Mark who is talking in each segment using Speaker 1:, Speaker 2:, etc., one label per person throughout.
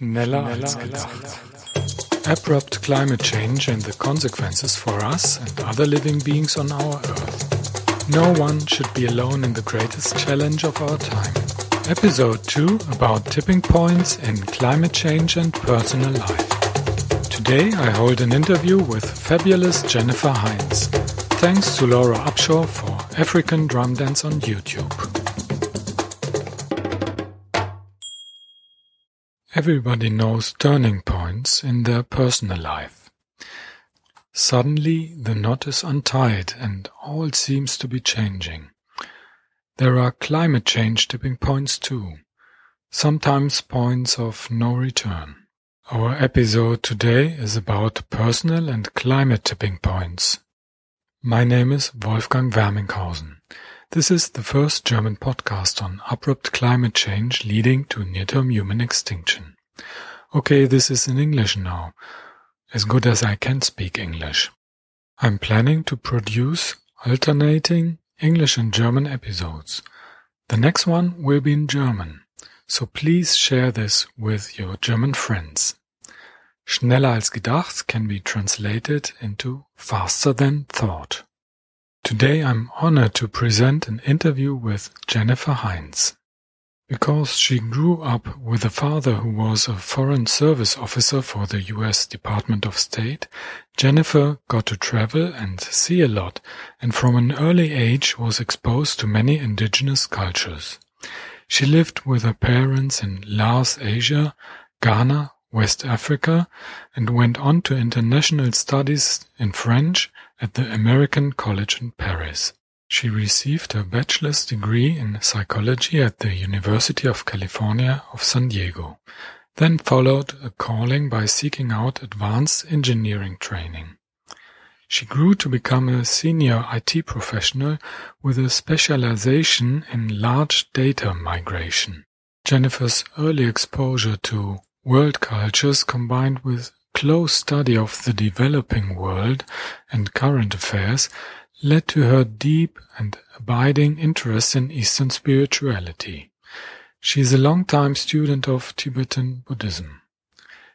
Speaker 1: Schneller als gedacht. Abrupt climate change and the consequences for us and other living beings on our Earth. No one should be alone in the greatest challenge of our time. Episode 2 about tipping points in climate change and personal life. Today I hold an interview with fabulous Jennifer Hynes. Thanks to Laura Upshaw for African Drum Dance on YouTube. Everybody knows turning points in their personal life. Suddenly the knot is untied and all seems to be changing. There are climate change tipping points too, sometimes points of no return. Our episode today is about personal and climate tipping points. My name is Wolfgang Werminghausen. This is the first German podcast on abrupt climate change leading to near-term human extinction. Okay, this is in English now, as good as I can speak English. I'm planning to produce alternating English and German episodes. The next one will be in German, so please share this with your German friends. Schneller als gedacht can be translated into faster than thought. Today I'm honored to present an interview with Jennifer Hynes. Because she grew up with a father who was a Foreign Service officer for the US Department of State, Jennifer got to travel and see a lot and from an early age was exposed to many indigenous cultures. She lived with her parents in Laos, Asia, Ghana, West Africa and went on to international studies in French at the American College in Paris. She received her bachelor's degree in psychology at the University of California of San Diego, then followed a calling by seeking out advanced engineering training. She grew to become a senior IT professional with a specialization in large data migration. Jennifer's early exposure to world cultures combined with close study of the developing world and current affairs led to her deep and abiding interest in Eastern spirituality. She is a long-time student of Tibetan Buddhism.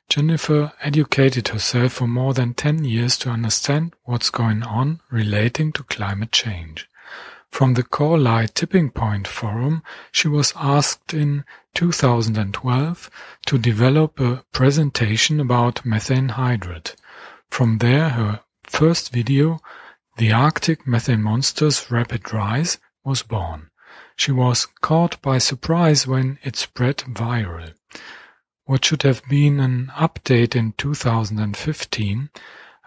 Speaker 1: Jennifer educated herself for more than 10 years to understand what's going on relating to climate change. From the Call Tipping Point Forum, she was asked in 2012 to develop a presentation about methane hydrate. From there, her first video, The Arctic Methane Monster's Rapid Rise, was born. She was caught by surprise when it spread viral. What should have been an update in 2015,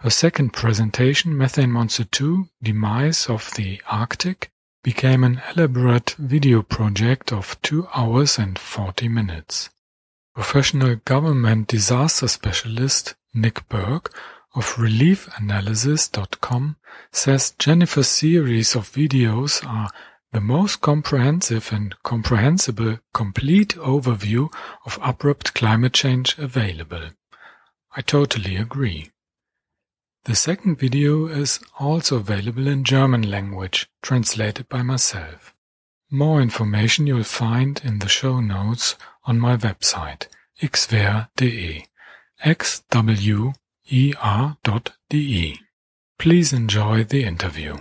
Speaker 1: her second presentation, Methane Monster 2, Demise of the Arctic, became an elaborate video project of two hours and forty minutes. Professional government disaster specialist Nick Burk of ReliefAnalysis.com says Jennifer's series of videos are the most comprehensive and comprehensible complete overview of abrupt climate change available. I totally agree. The second video is also available in German language, translated by myself. More information you'll find in the show notes on my website xwer.de xwer.de. Please enjoy the interview.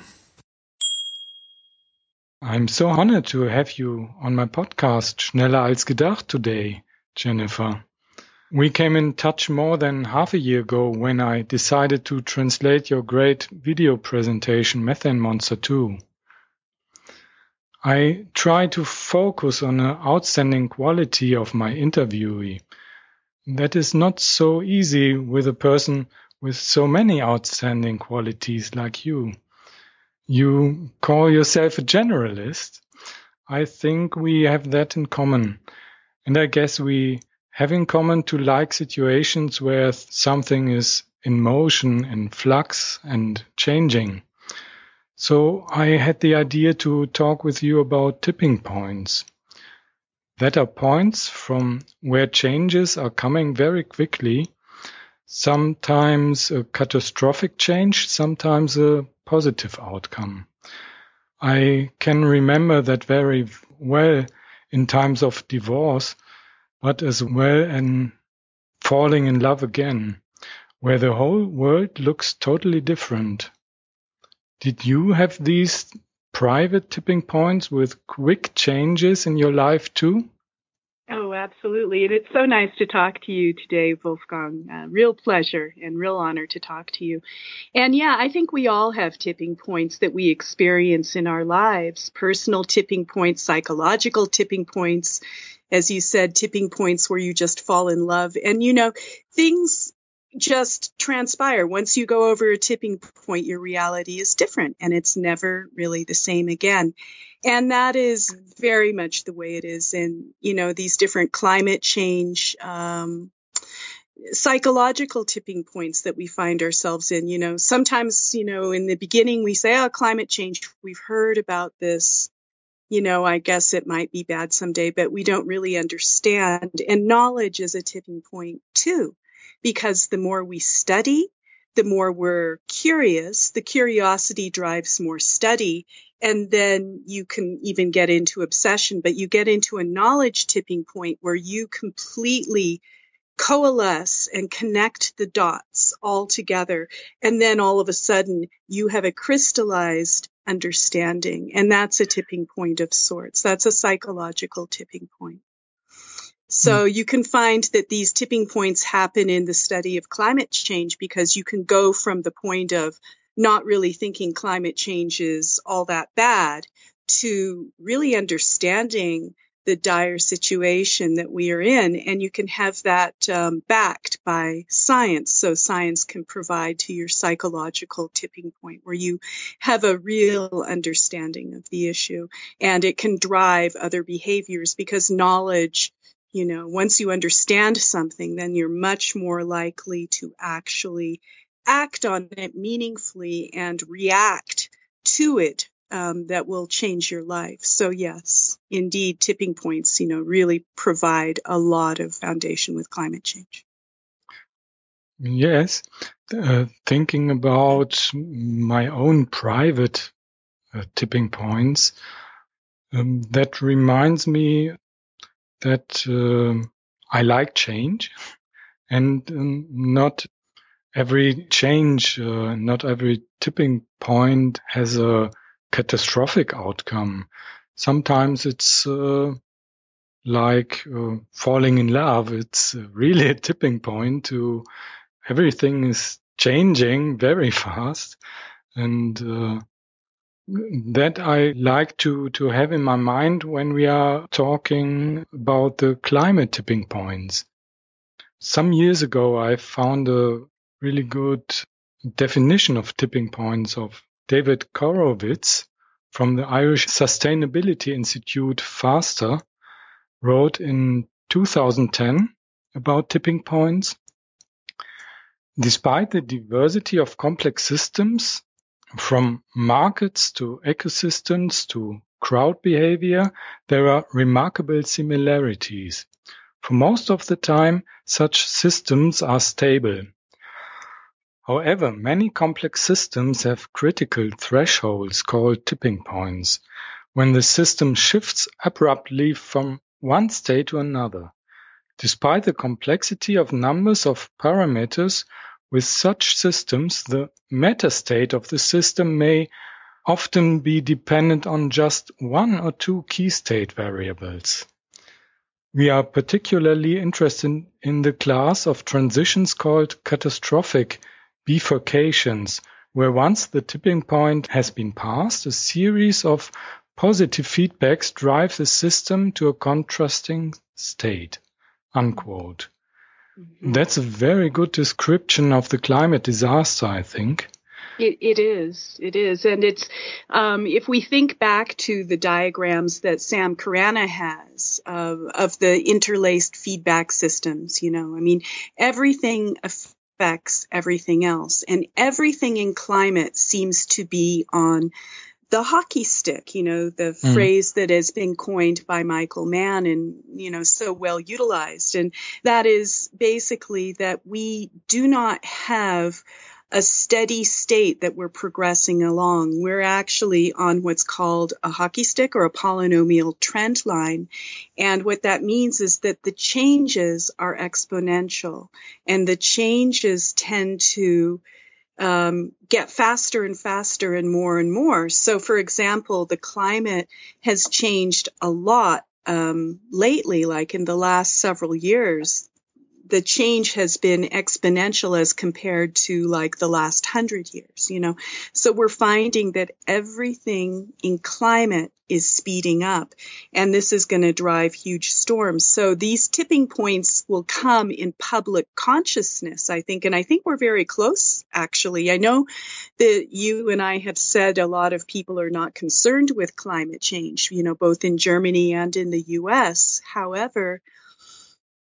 Speaker 1: I'm so honored to have you on my podcast Schneller als gedacht today, Jennifer. We came in touch more than half a year ago when I decided to translate your great video presentation Methane Monster 2. I try to focus on the outstanding quality of my interviewee. That is not so easy with a person with so many outstanding qualities like you. You call yourself a generalist. I think we have that in common. And I guess we have in common to like situations where something is in motion, in flux and changing. So I had the idea to talk with you about tipping points. That are points from where changes are coming very quickly, sometimes a catastrophic change, sometimes a positive outcome. I can remember that very well in times of divorce but as well in falling in love again, where the whole world looks totally different. Did you have these private tipping points with quick changes in your life too?
Speaker 2: Oh, absolutely. And it's so nice to talk to you today, Wolfgang. Uh, real pleasure and real honor to talk to you. And yeah, I think we all have tipping points that we experience in our lives personal tipping points, psychological tipping points, as you said, tipping points where you just fall in love. And you know, things just transpire. Once you go over a tipping point, your reality is different and it's never really the same again. And that is very much the way it is in, you know, these different climate change, um, psychological tipping points that we find ourselves in. You know, sometimes, you know, in the beginning we say, oh, climate change, we've heard about this. You know, I guess it might be bad someday, but we don't really understand. And knowledge is a tipping point too, because the more we study, the more we're curious, the curiosity drives more study. And then you can even get into obsession, but you get into a knowledge tipping point where you completely coalesce and connect the dots all together. And then all of a sudden you have a crystallized understanding. And that's a tipping point of sorts. That's a psychological tipping point. So mm. you can find that these tipping points happen in the study of climate change because you can go from the point of not really thinking climate change is all that bad to really understanding the dire situation that we are in. And you can have that um, backed by science. So science can provide to your psychological tipping point where you have a real understanding of the issue and it can drive other behaviors because knowledge you know, once you understand something, then you're much more likely to actually act on it meaningfully and react to it um, that will change your life. So yes, indeed, tipping points, you know, really provide a lot of foundation with climate change.
Speaker 1: Yes, uh, thinking about my own private uh, tipping points, um, that reminds me that uh, I like change and um, not every change, uh, not every tipping point has a catastrophic outcome. Sometimes it's uh, like uh, falling in love. It's really a tipping point to everything is changing very fast. And uh, that I like to, to have in my mind when we are talking about the climate tipping points. Some years ago, I found a really good definition of tipping points of David Korowicz from the Irish Sustainability Institute, FEASTA, wrote in 2010 about tipping points. Despite the diversity of complex systems, from markets to ecosystems to crowd behavior, there are remarkable similarities. For most of the time, such systems are stable. However, many complex systems have critical thresholds called tipping points, when the system shifts abruptly from one state to another. Despite the complexity of numbers of parameters, with such systems, the metastate of the system may often be dependent on just one or two key state variables. We are particularly interested in the class of transitions called catastrophic bifurcations, where once the tipping point has been passed, a series of positive feedbacks drive the system to a contrasting state. Unquote. Mm-hmm. That's a very good description of the climate disaster, I think.
Speaker 2: It, it is. It is. And it's, um, if we think back to the diagrams that Sam Carana has of, of the interlaced feedback systems, you know, I mean, everything affects everything else and everything in climate seems to be on the hockey stick, you know, the mm. phrase that has been coined by Michael Mann and, you know, so well utilized. And that is basically that we do not have a steady state that we're progressing along. We're actually on what's called a hockey stick or a polynomial trend line. And what that means is that the changes are exponential and the changes tend to um, get faster and faster and more and more. So, for example, the climate has changed a lot um, lately, like in the last several years the change has been exponential as compared to like the last hundred years, you know. So we're finding that everything in climate is speeding up and this is going to drive huge storms. So these tipping points will come in public consciousness, I think. And I think we're very close, actually. I know that you and I have said a lot of people are not concerned with climate change, you know, both in Germany and in the US. However,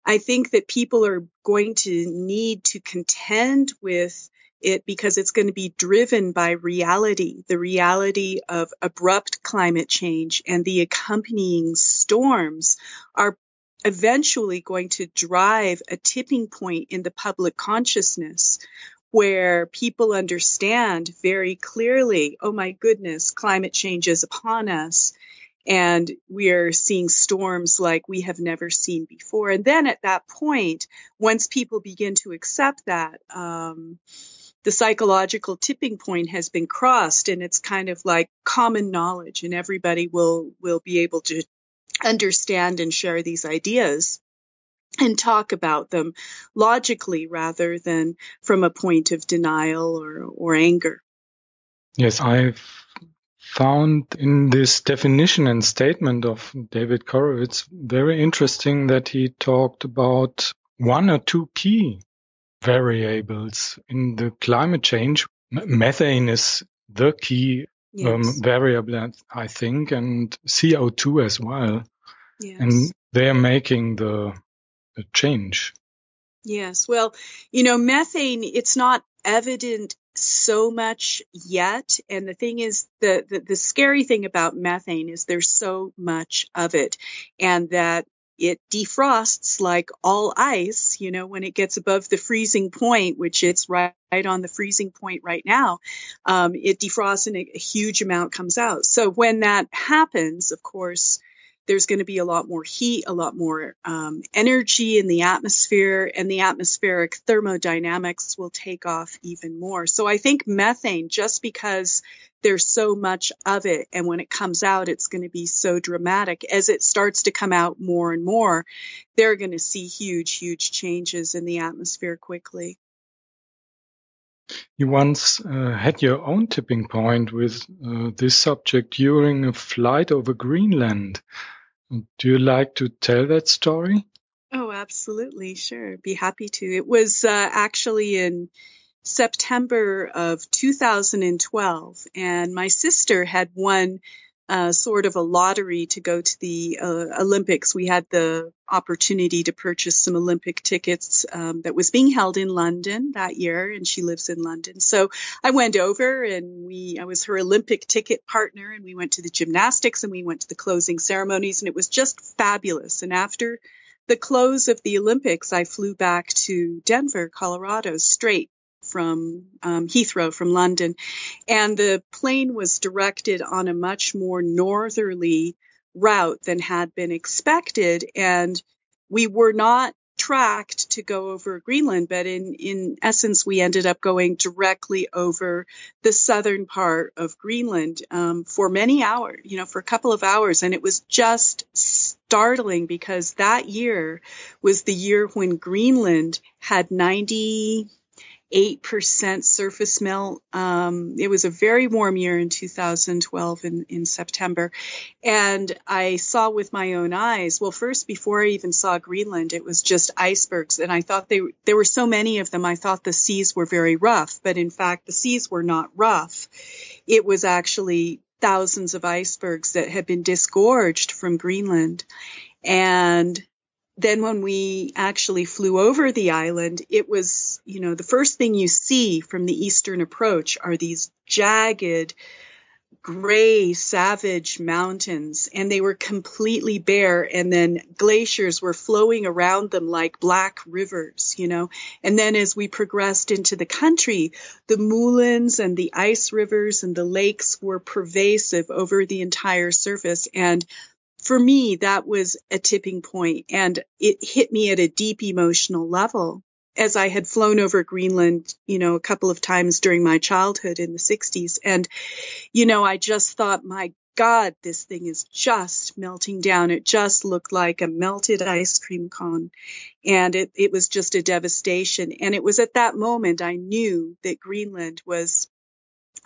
Speaker 2: I think that people are going to need to contend with it because it's going to be driven by reality, the reality of abrupt climate change and the accompanying storms are eventually going to drive a tipping point in the public consciousness where people understand very clearly, oh my goodness, climate change is upon us and we are seeing storms like we have never seen before. And then at that point, once people begin to accept that, um, the psychological tipping point has been crossed, and it's kind of like common knowledge, and everybody will will be able to understand and share these ideas and talk about them logically rather than from a point of denial or, or anger.
Speaker 1: Yes, I've found in this definition and statement of David Korowicz very interesting that he talked about one or two key variables in the climate change. Methane is the key um, yes. um, variable, I think, and CO2 as well. Yes. And they are making the, the change.
Speaker 2: Yes. Well, you know, methane, it's not evident so much yet. And the thing is, the, the, the scary thing about methane is there's so much of it, and that it defrosts like all ice, you know, when it gets above the freezing point, which it's right, on the freezing point right now, um, it defrosts and a, huge amount comes out. So when that happens, of course, there's going to be a lot more heat, a lot more um, energy in the atmosphere, and the atmospheric thermodynamics will take off even more. So I think methane, just because there's so much of it, and when it comes out, it's going to be so dramatic. As it starts to come out more and more, they're going to see huge, huge changes in the atmosphere quickly.
Speaker 1: You once uh, had your own tipping point with uh, this subject during a flight over Greenland. Do you like to tell that story?
Speaker 2: Oh, absolutely. Sure. Be happy to. It was uh, actually in September of 2012, and my sister had won uh, sort of a lottery to go to the uh, Olympics. We had the opportunity to purchase some Olympic tickets um, that was being held in London that year, and she lives in London. So I went over, and we I was her Olympic ticket partner, and we went to the gymnastics, and we went to the closing ceremonies, and it was just fabulous. And after the close of the Olympics, I flew back to Denver, Colorado, straight from um, Heathrow from London, and the plane was directed on a much more northerly route than had been expected, and we were not tracked to go over Greenland, but in, in essence, we ended up going directly over the southern part of Greenland um, for many hours, you know, for a couple of hours. And it was just startling because that year was the year when Greenland had 90, 8% surface melt. Um, it was a very warm year in 2012 in, in September. And I saw with my own eyes, well, first, before I even saw Greenland, it was just icebergs. And I thought they, there were so many of them, I thought the seas were very rough. But in fact, the seas were not rough. It was actually thousands of icebergs that had been disgorged from Greenland. And then when we actually flew over the island, it was, you know, the first thing you see from the eastern approach are these jagged gray, savage mountains, and they were completely bare, and then glaciers were flowing around them like black rivers, you know. And then as we progressed into the country, the moulins and the ice rivers and the lakes were pervasive over the entire surface. And for me, that was a tipping point, and it hit me at a deep emotional level as I had flown over Greenland, you know, a couple of times during my childhood in the 60s. And, you know, I just thought, my God, this thing is just melting down. It just looked like a melted ice cream cone. And it, it was just a devastation. And it was at that moment I knew that Greenland was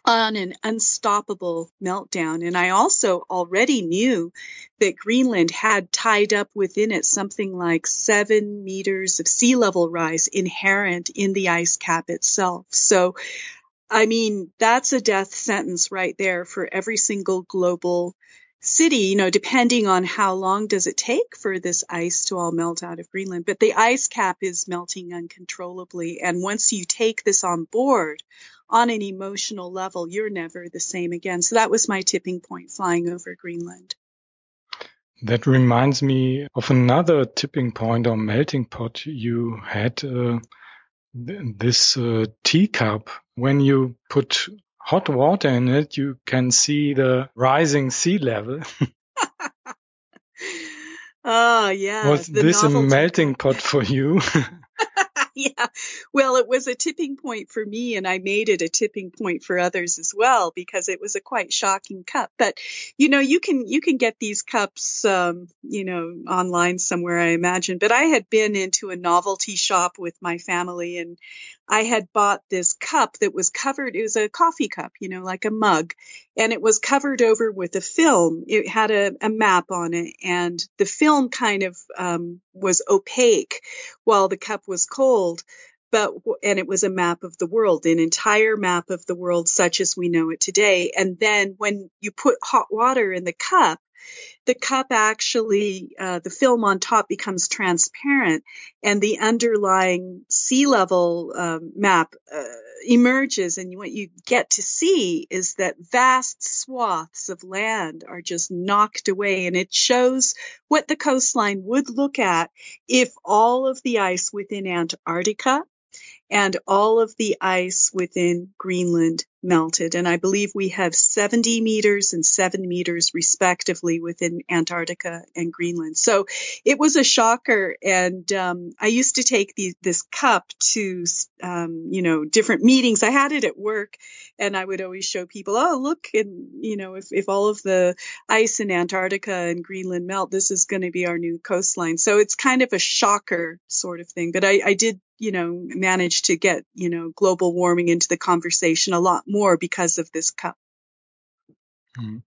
Speaker 2: on an unstoppable meltdown. And I also already knew that Greenland had tied up within it something like seven meters of sea level rise inherent in the ice cap itself. So, I mean, that's a death sentence right there for every single global city, you know, depending on how long does it take for this ice to all melt out of Greenland. But the ice cap is melting uncontrollably. And once you take this on board, on an emotional level, you're never the same again. So that was my tipping point flying over Greenland.
Speaker 1: That reminds me of another tipping point or melting pot you had. Uh, this uh, teacup. When you put hot water in it, you can see the rising sea level.
Speaker 2: oh, yeah.
Speaker 1: Was this a melting pot for you?
Speaker 2: yeah. Well, it was a tipping point for me and I made it a tipping point for others as well because it was a quite shocking cup. But, you know, you can, you can get these cups, um, you know, online somewhere, I imagine. But I had been into a novelty shop with my family and I had bought this cup that was covered. It was a coffee cup, you know, like a mug, and it was covered over with a film. It had a, a map on it, and the film kind of um, was opaque while the cup was cold. But and it was a map of the world, an entire map of the world such as we know it today. And then when you put hot water in the cup, the cup actually, uh, the film on top becomes transparent and the underlying sea level um, map uh, emerges. And what you get to see is that vast swaths of land are just knocked away. And it shows what the coastline would look at if all of the ice within Antarctica and all of the ice within Greenland melted. And I believe we have 70 meters and 7 meters respectively within Antarctica and Greenland. So it was a shocker. And um, I used to take the, this cup to, um, you know, different meetings. I had it at work and I would always show people, oh, look, and, you know, if, if all of the ice in Antarctica and Greenland melt, this is going to be our new coastline. So it's kind of a shocker sort of thing. But I, I did you know, managed to get, you know, global warming into the conversation a lot more because of this cup.
Speaker 1: Mm.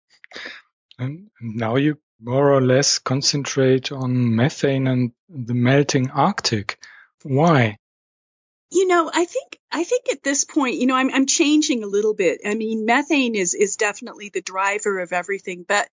Speaker 1: And now you more or less concentrate on methane and the melting Arctic. Why?
Speaker 2: You know, I think I think at this point, you know, I'm I'm changing a little bit. I mean, methane is is definitely the driver of everything, but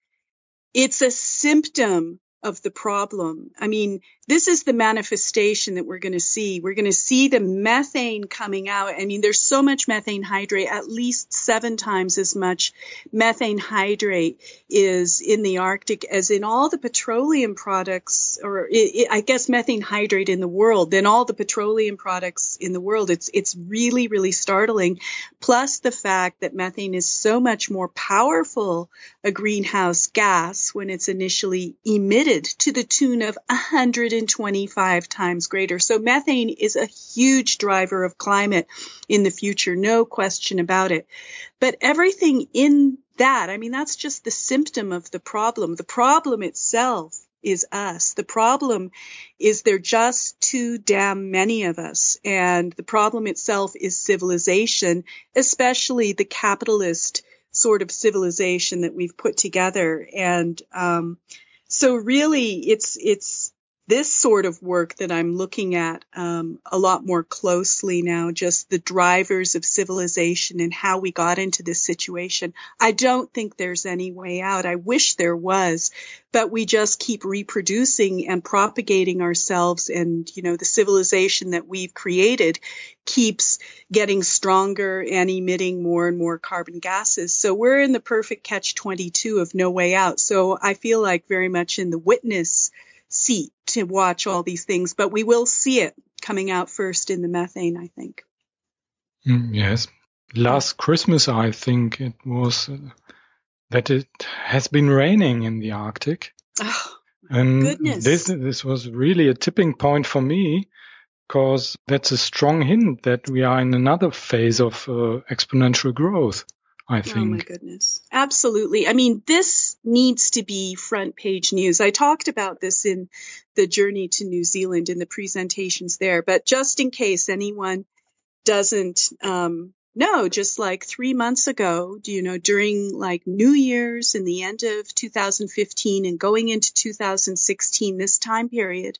Speaker 2: it's a symptom of the problem. I mean, this is the manifestation that we're going to see. We're going to see the methane coming out. I mean, there's so much methane hydrate, at least seven times as much methane hydrate is in the Arctic as in all the petroleum products, or it, it, I guess methane hydrate in the world, than all the petroleum products in the world. It's, it's really, really startling. Plus the fact that methane is so much more powerful a greenhouse gas when it's initially emitted to the tune of 100 125 times greater. So methane is a huge driver of climate in the future, no question about it. But everything in that, I mean, that's just the symptom of the problem. The problem itself is us. The problem is there just too damn many of us. And the problem itself is civilization, especially the capitalist sort of civilization that we've put together. And, um, so really it's, it's, this sort of work that I'm looking at um, a lot more closely now, just the drivers of civilization and how we got into this situation. I don't think there's any way out. I wish there was, but we just keep reproducing and propagating ourselves and, you know, the civilization that we've created keeps getting stronger and emitting more and more carbon gases. So we're in the perfect catch 22 of no way out. So I feel like very much in the witness seat to watch all these things, but we will see it coming out first in the methane, I think.
Speaker 1: Mm, yes. Last Christmas, I think it was uh, that it has been raining in the Arctic.
Speaker 2: Oh,
Speaker 1: and
Speaker 2: goodness.
Speaker 1: this this was really a tipping point for me because that's a strong hint that we are in another phase of uh, exponential growth. I think. Oh
Speaker 2: my goodness. Absolutely. I mean, this needs to be front page news. I talked about this in the journey to New Zealand in the presentations there, but just in case anyone doesn't um, no, just like three months ago, you know, during like New Year's and the end of 2015 and going into 2016, this time period,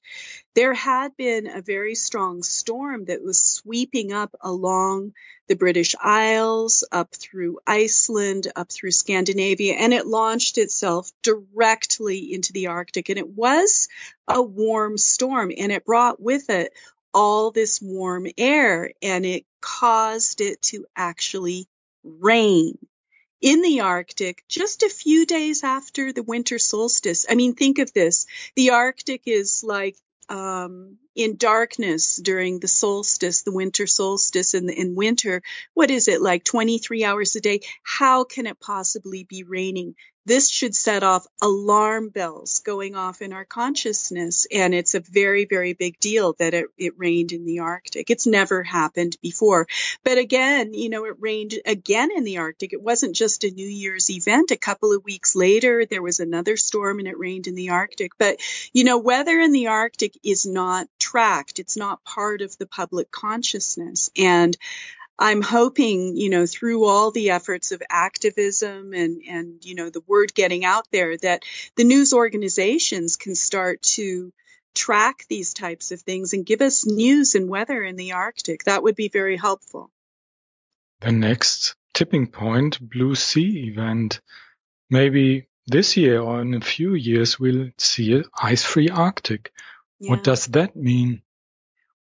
Speaker 2: there had been a very strong storm that was sweeping up along the British Isles, up through Iceland, up through Scandinavia, and it launched itself directly into the Arctic. And it was a warm storm and it brought with it all this warm air and it caused it to actually rain in the Arctic just a few days after the winter solstice. I mean, think of this. The Arctic is like um, in darkness during the solstice, the winter solstice in, in winter. What is it like 23 hours a day? How can it possibly be raining? this should set off alarm bells going off in our consciousness. And it's a very, very big deal that it, it rained in the Arctic. It's never happened before. But again, you know, it rained again in the Arctic. It wasn't just a New Year's event. A couple of weeks later, there was another storm and it rained in the Arctic. But, you know, weather in the Arctic is not tracked. It's not part of the public consciousness. And I'm hoping, you know, through all the efforts of activism and, and, you know, the word getting out there that the news organizations can start to track these types of things and give us news and weather in the Arctic. That would be very helpful.
Speaker 1: The next tipping point, Blue Sea event. Maybe this year or in a few years we'll see an ice-free Arctic. Yeah. What does that mean?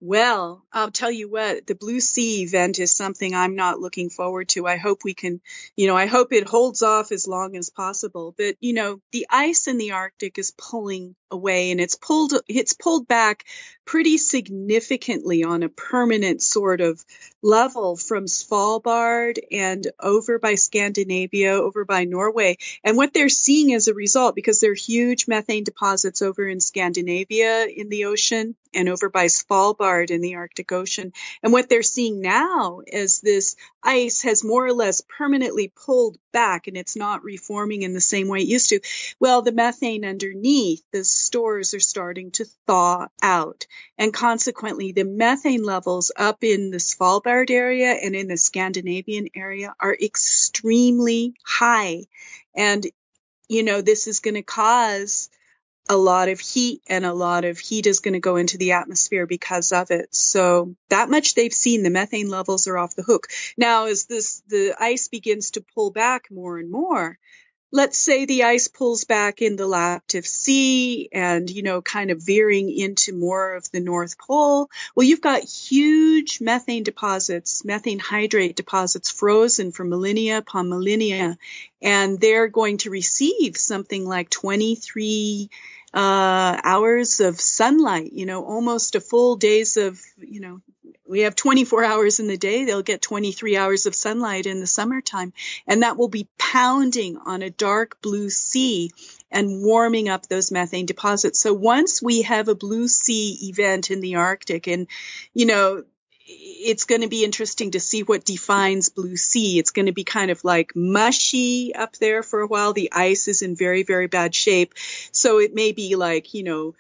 Speaker 2: Well, I'll tell you what, the Blue Sea event is something I'm not looking forward to. I hope we can, you know, I hope it holds off as long as possible. But, you know, the ice in the Arctic is pulling away and it's pulled it's pulled back pretty significantly on a permanent sort of level from Svalbard and over by Scandinavia, over by Norway. And what they're seeing as a result, because there are huge methane deposits over in Scandinavia in the ocean and over by Svalbard in the Arctic Ocean. And what they're seeing now is this ice has more or less permanently pulled back and it's not reforming in the same way it used to. Well, the methane underneath, the stores are starting to thaw out. And consequently, the methane levels up in the Svalbard area and in the Scandinavian area are extremely high. And, you know, this is going to cause a lot of heat and a lot of heat is going to go into the atmosphere because of it. So that much they've seen the methane levels are off the hook. Now as this the ice begins to pull back more and more, let's say the ice pulls back in the Laptev Sea and, you know, kind of veering into more of the North Pole. Well, you've got huge methane deposits, methane hydrate deposits frozen for millennia upon millennia. And they're going to receive something like 23 uh, hours of sunlight, you know, almost a full days of, you know, we have 24 hours in the day. They'll get 23 hours of sunlight in the summertime. And that will be pounding on a dark blue sea and warming up those methane deposits. So once we have a blue sea event in the Arctic and, you know, it's going to be interesting to see what defines blue sea. It's going to be kind of like mushy up there for a while. The ice is in very, very bad shape. So it may be like, you know,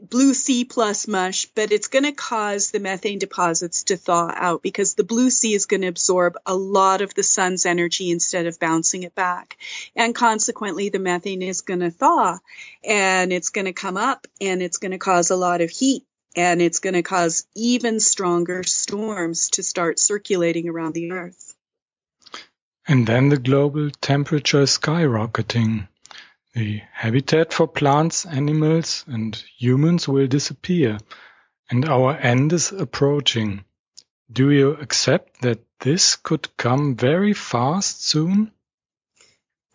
Speaker 2: blue sea plus mush, but it's going to cause the methane deposits to thaw out because the blue sea is going to absorb a lot of the sun's energy instead of bouncing it back. And consequently, the methane is going to thaw and it's going to come up and it's going to cause a lot of heat and it's going to cause even stronger storms to start circulating around the earth.
Speaker 1: And then the global temperature is skyrocketing. The habitat for plants, animals, and humans will disappear, and our end is approaching. Do you accept that this could come very fast soon?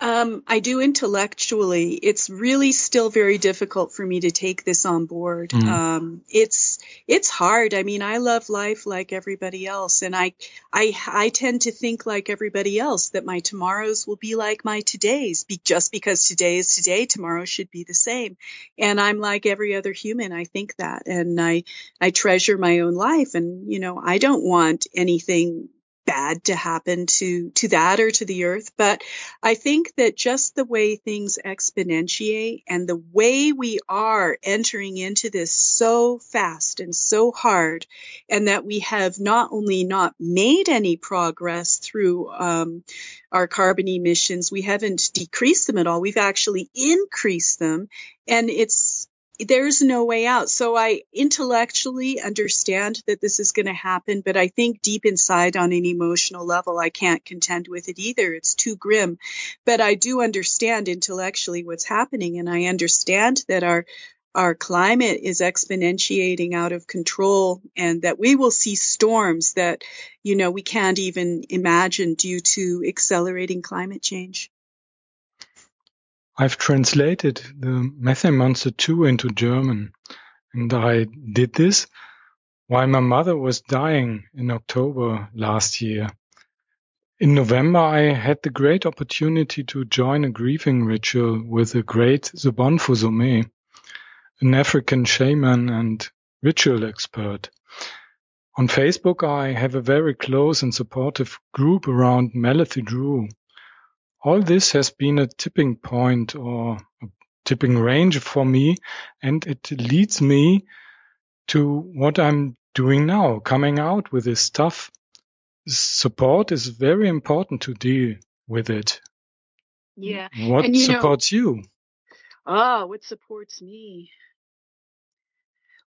Speaker 2: Um, I do intellectually. It's really still very difficult for me to take this on board. Mm. Um, it's it's hard. I mean, I love life like everybody else, and I I I tend to think like everybody else that my tomorrows will be like my todays. Be, just because today is today, tomorrow should be the same. And I'm like every other human. I think that, and I I treasure my own life, and you know, I don't want anything bad to happen to to that or to the earth but i think that just the way things exponentiate and the way we are entering into this so fast and so hard and that we have not only not made any progress through um, our carbon emissions we haven't decreased them at all. We've actually increased them and it's there's no way out. So I intellectually understand that this is going to happen, but I think deep inside on an emotional level, I can't contend with it either. It's too grim. But I do understand intellectually what's happening and I understand that our our climate is exponentiating out of control and that we will see storms that, you know, we can't even imagine due to accelerating climate change.
Speaker 1: I've translated the Methane Monster 2 into German, and I did this while my mother was dying in October last year. In November, I had the great opportunity to join a grieving ritual with the great Sobonfu Somé, an African shaman and ritual expert. On Facebook, I have a very close and supportive group around Malathi Drew, all this has been a tipping point or a tipping range for me, and it leads me to what I'm doing now, coming out with this stuff. Support is very important to deal with it.
Speaker 2: Yeah.
Speaker 1: What you supports know, you?
Speaker 2: Oh, what supports me?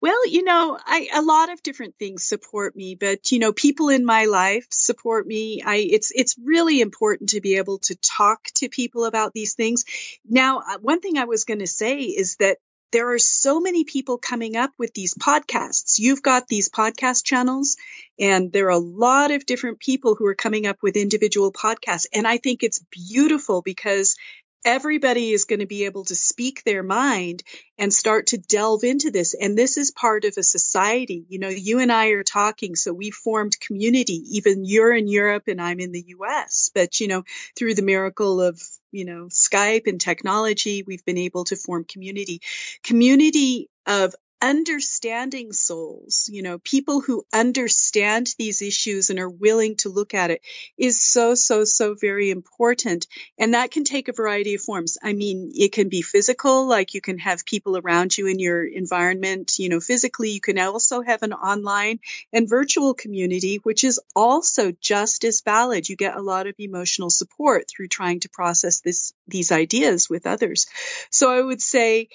Speaker 2: Well, you know, I, a lot of different things support me, but you know, people in my life support me. I, it's, it's really important to be able to talk to people about these things. Now, uh, one thing I was going to say is that there are so many people coming up with these podcasts. You've got these podcast channels and there are a lot of different people who are coming up with individual podcasts. And I think it's beautiful because everybody is going to be able to speak their mind and start to delve into this. And this is part of a society. You know, you and I are talking, so we formed community. Even you're in Europe and I'm in the US. But, you know, through the miracle of, you know, Skype and technology, we've been able to form community. Community of understanding souls, you know, people who understand these issues and are willing to look at it is so, so, so very important. And that can take a variety of forms. I mean, it can be physical, like you can have people around you in your environment, you know, physically. You can also have an online and virtual community, which is also just as valid. You get a lot of emotional support through trying to process this, these ideas with others. So I would say,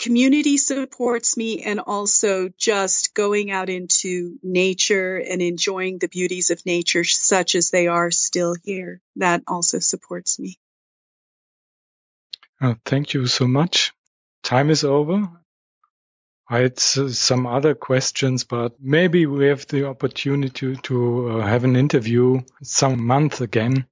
Speaker 2: community supports me and also just going out into nature and enjoying the beauties of nature such as they are still here. That also supports me.
Speaker 1: Uh, thank you so much. Time is over. I had some other questions, but maybe we have the opportunity to uh, have an interview some month again.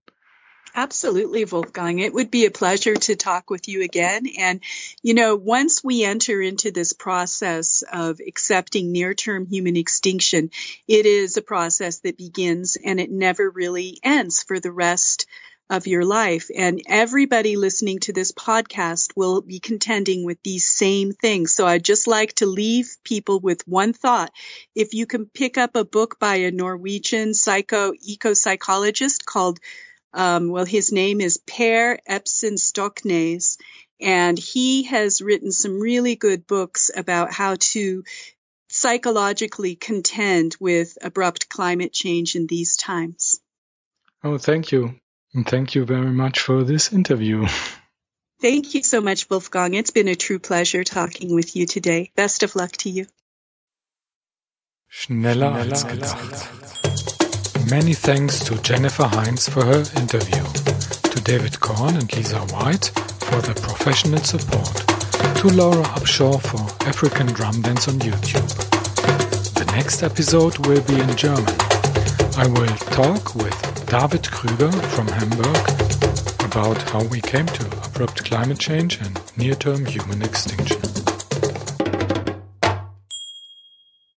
Speaker 2: Absolutely, Wolfgang. It would be a pleasure to talk with you again. And, you know, once we enter into this process of accepting near term human extinction, it is a process that begins and it never really ends for the rest of your life. And everybody listening to this podcast will be contending with these same things. So I'd just like to leave people with one thought. If you can pick up a book by a Norwegian psycho eco psychologist called um, well, his name is Per Espen Stoknes, And he has written some really good books about how to psychologically contend with abrupt climate change in these times.
Speaker 1: Oh, thank you. And thank you very much for this interview.
Speaker 2: Thank you so much, Wolfgang. It's been a true pleasure talking with you today. Best of luck to you.
Speaker 1: Schneller, Schneller als gedacht. Many thanks to Jennifer Hynes for her interview, to David Korn and Lisa White for their professional support, to Laura Upshaw for African Drum Dance on YouTube. The next episode will be in German. I will talk with David Krüger from Hamburg about how we came to abrupt climate change and near-term human extinction.